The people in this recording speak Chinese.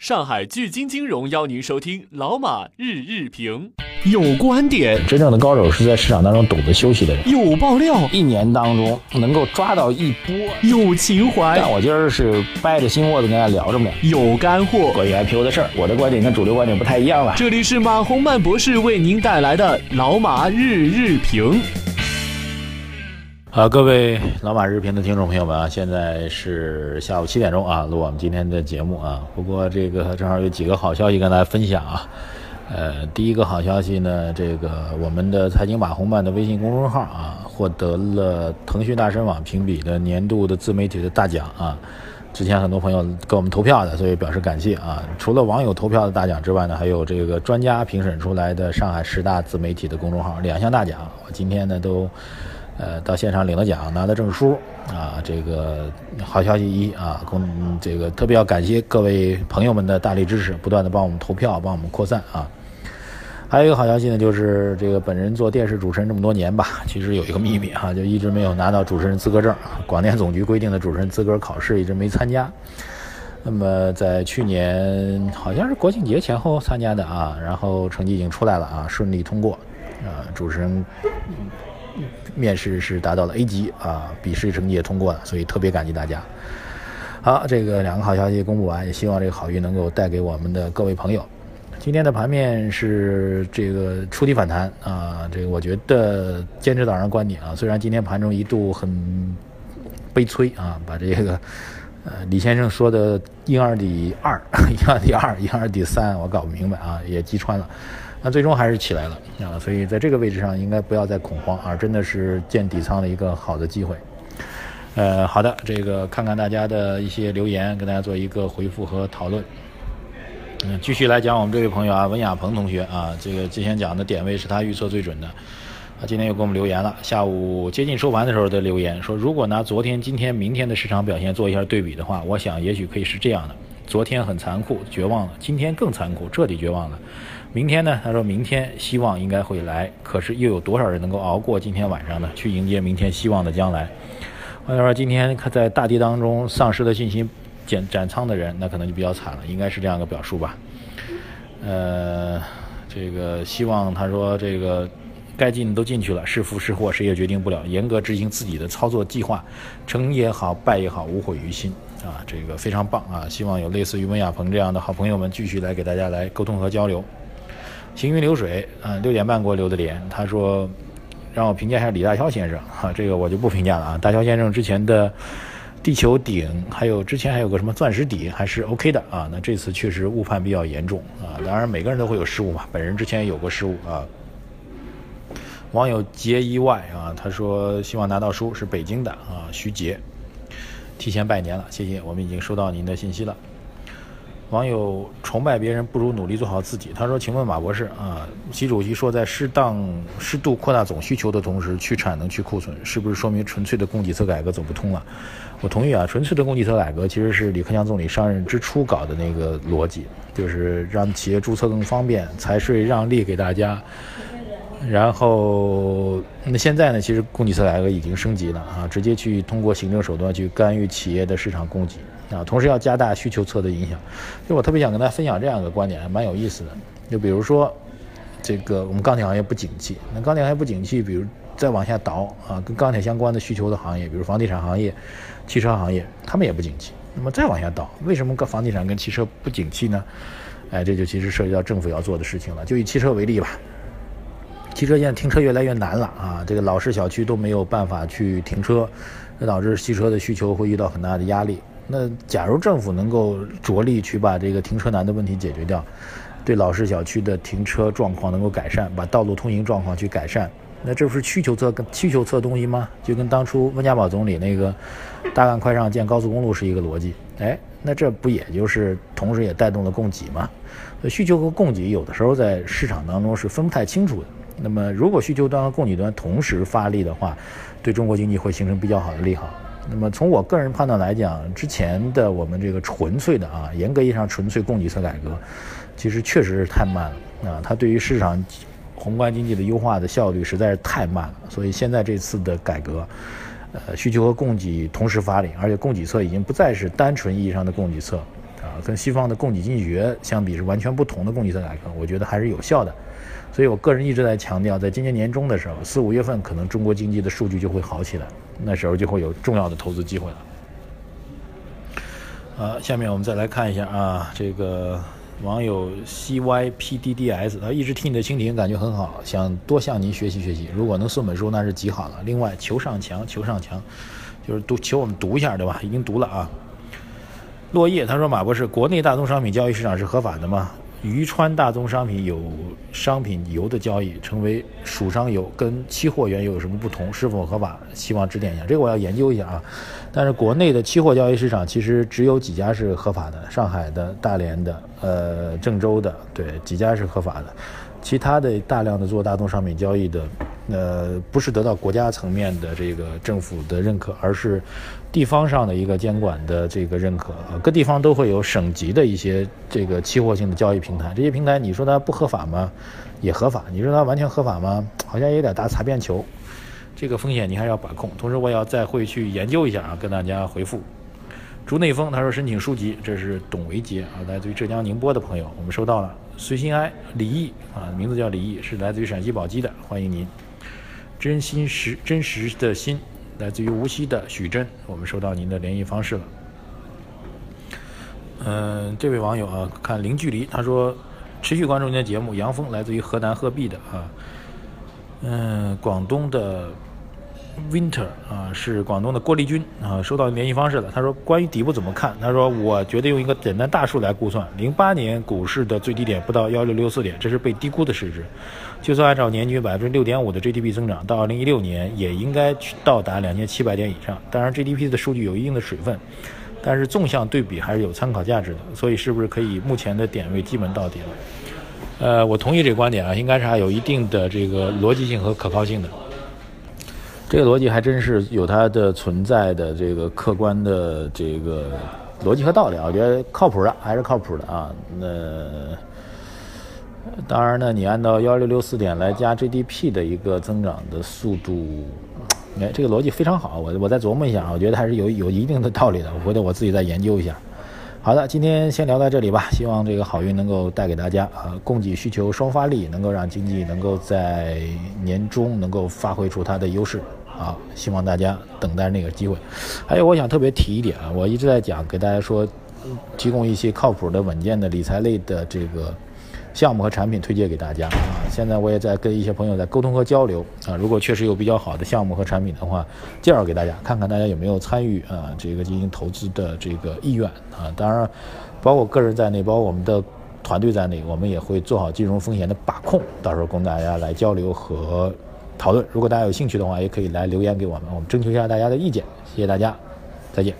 上海聚金金融邀您收听老马日日评，有观点，真正的高手是在市场当中懂得休息的人。有爆料，一年当中能够抓到一波。有情怀，但我今儿是掰着心窝子跟大家聊着呢。有干货，关于 IPO 的事儿，我的观点跟主流观点不太一样了。这里是马洪曼博士为您带来的老马日日评。好，各位老马日评的听众朋友们啊，现在是下午七点钟啊，录我们今天的节目啊。不过这个正好有几个好消息跟大家分享啊。呃，第一个好消息呢，这个我们的财经马红漫的微信公众号啊，获得了腾讯大神网评比的年度的自媒体的大奖啊。之前很多朋友给我们投票的，所以表示感谢啊。除了网友投票的大奖之外呢，还有这个专家评审出来的上海十大自媒体的公众号两项大奖。我今天呢都。呃，到现场领了奖，拿了证书啊，这个好消息一啊，公这个特别要感谢各位朋友们的大力支持，不断的帮我们投票，帮我们扩散啊。还有一个好消息呢，就是这个本人做电视主持人这么多年吧，其实有一个秘密啊，就一直没有拿到主持人资格证，广电总局规定的主持人资格考试一直没参加。那么在去年好像是国庆节前后参加的啊，然后成绩已经出来了啊，顺利通过啊，主持人。面试是达到了 A 级啊，笔试成绩也通过了，所以特别感激大家。好，这个两个好消息公布完，也希望这个好运能够带给我们的各位朋友。今天的盘面是这个触底反弹啊，这个我觉得坚持早上观点啊，虽然今天盘中一度很悲催啊，把这个呃李先生说的婴儿底二、婴儿底二、婴儿底三，我搞不明白啊，也击穿了。那最终还是起来了啊，所以在这个位置上应该不要再恐慌啊，真的是建底仓的一个好的机会。呃，好的，这个看看大家的一些留言，跟大家做一个回复和讨论。嗯，继续来讲我们这位朋友啊，文亚鹏同学啊，这个之前讲的点位是他预测最准的啊，今天又给我们留言了，下午接近收盘的时候的留言说，如果拿昨天、今天、明天的市场表现做一下对比的话，我想也许可以是这样的：昨天很残酷，绝望了；今天更残酷，彻底绝望了。明天呢？他说明天希望应该会来，可是又有多少人能够熬过今天晚上呢？去迎接明天希望的将来。或者说今天他在大跌当中丧失了信心，减斩仓的人那可能就比较惨了，应该是这样一个表述吧。呃，这个希望他说这个该进的都进去了，是福是祸谁也决定不了，严格执行自己的操作计划，成也好败也好无悔于心啊，这个非常棒啊！希望有类似于温亚鹏这样的好朋友们继续来给大家来沟通和交流。行云流水，啊，六点半给我留的言，他说让我评价一下李大霄先生，哈，这个我就不评价了啊。大霄先生之前的地球顶，还有之前还有个什么钻石底，还是 OK 的啊。那这次确实误判比较严重啊。当然每个人都会有失误嘛，本人之前有过失误啊。网友杰意外啊，他说希望拿到书是北京的啊，徐杰，提前拜年了，谢谢，我们已经收到您的信息了。网友崇拜别人不如努力做好自己。他说：“请问马博士啊，习主席说在适当适度扩大总需求的同时去产能去库存，是不是说明纯粹的供给侧改革走不通了？”我同意啊，纯粹的供给侧改革其实是李克强总理上任之初搞的那个逻辑，就是让企业注册更方便，财税让利给大家。然后那现在呢，其实供给侧改革已经升级了啊，直接去通过行政手段去干预企业的市场供给。啊，同时要加大需求侧的影响，就我特别想跟大家分享这样一个观点，蛮有意思的。就比如说，这个我们钢铁行业不景气，那钢铁行业不景气，比如再往下倒啊，跟钢铁相关的需求的行业，比如房地产行业、汽车行业，他们也不景气。那么再往下倒，为什么跟房地产跟汽车不景气呢？哎，这就其实涉及到政府要做的事情了。就以汽车为例吧，汽车现在停车越来越难了啊，这个老式小区都没有办法去停车，这导致汽车的需求会遇到很大的压力。那假如政府能够着力去把这个停车难的问题解决掉，对老式小区的停车状况能够改善，把道路通行状况去改善，那这不是需求侧跟需求侧东西吗？就跟当初温家宝总理那个大干快上建高速公路是一个逻辑。哎，那这不也就是同时也带动了供给吗？需求和供给有的时候在市场当中是分不太清楚的。那么如果需求端和供给端同时发力的话，对中国经济会形成比较好的利好。那么从我个人判断来讲，之前的我们这个纯粹的啊，严格意义上纯粹供给侧改革，其实确实是太慢了啊，它对于市场宏观经济的优化的效率实在是太慢了。所以现在这次的改革，呃，需求和供给同时发力，而且供给侧已经不再是单纯意义上的供给侧，啊，跟西方的供给经济学相比是完全不同的供给侧改革，我觉得还是有效的。所以我个人一直在强调，在今年年中的时候，四五月份可能中国经济的数据就会好起来，那时候就会有重要的投资机会了。呃，下面我们再来看一下啊，这个网友 CYPDDS，他一直听你的蜻蜓，感觉很好，想多向您学习学习。如果能送本书，那是极好了。另外，求上墙，求上墙，就是读求我们读一下，对吧？已经读了啊。落叶他说：“马博士，国内大宗商品交易市场是合法的吗？”渝川大宗商品有商品油的交易，成为蜀商油，跟期货原油有什么不同？是否合法？希望指点一下。这个我要研究一下啊。但是国内的期货交易市场其实只有几家是合法的，上海的、大连的、呃郑州的，对几家是合法的。其他的大量的做大宗商品交易的，呃，不是得到国家层面的这个政府的认可，而是地方上的一个监管的这个认可。各地方都会有省级的一些这个期货性的交易平台，这些平台你说它不合法吗？也合法。你说它完全合法吗？好像有点打擦边球，这个风险你还要把控。同时，我也要再会去研究一下啊，跟大家回复。竹内丰他说申请书籍，这是董维杰啊，来自于浙江宁波的朋友，我们收到了。随心哀李毅啊，名字叫李毅，是来自于陕西宝鸡的，欢迎您。真心实真实的心，来自于无锡的许真，我们收到您的联系方式了。嗯，这位网友啊，看零距离，他说持续关注您的节目。杨峰来自于河南鹤壁的啊，嗯，广东的。Winter 啊，是广东的郭丽君啊，收到联系方式了。他说：“关于底部怎么看？”他说：“我觉得用一个简单大数来估算，零八年股市的最低点不到幺六六四点，这是被低估的市值。就算按照年均百分之六点五的 GDP 增长，到二零一六年也应该去到达两千七百点以上。当然，GDP 的数据有一定的水分，但是纵向对比还是有参考价值的。所以，是不是可以目前的点位基本到底了？呃，我同意这个观点啊，应该是还有一定的这个逻辑性和可靠性的。”这个逻辑还真是有它的存在的这个客观的这个逻辑和道理啊，我觉得靠谱的还是靠谱的啊。那当然呢，你按照幺六六四点来加 GDP 的一个增长的速度，哎，这个逻辑非常好。我我再琢磨一下啊，我觉得还是有有一定的道理的。我回头我自己再研究一下。好的，今天先聊到这里吧。希望这个好运能够带给大家啊，供给需求双发力，能够让经济能够在年终能够发挥出它的优势。啊，希望大家等待那个机会。还有，我想特别提一点啊，我一直在讲，给大家说，提供一些靠谱的、稳健的理财类的这个项目和产品推荐给大家啊。现在我也在跟一些朋友在沟通和交流啊。如果确实有比较好的项目和产品的话，介绍给大家，看看大家有没有参与啊，这个进行投资的这个意愿啊。当然，包括个人在内，包括我们的团队在内，我们也会做好金融风险的把控，到时候供大家来交流和。讨论，如果大家有兴趣的话，也可以来留言给我们，我们征求一下大家的意见。谢谢大家，再见。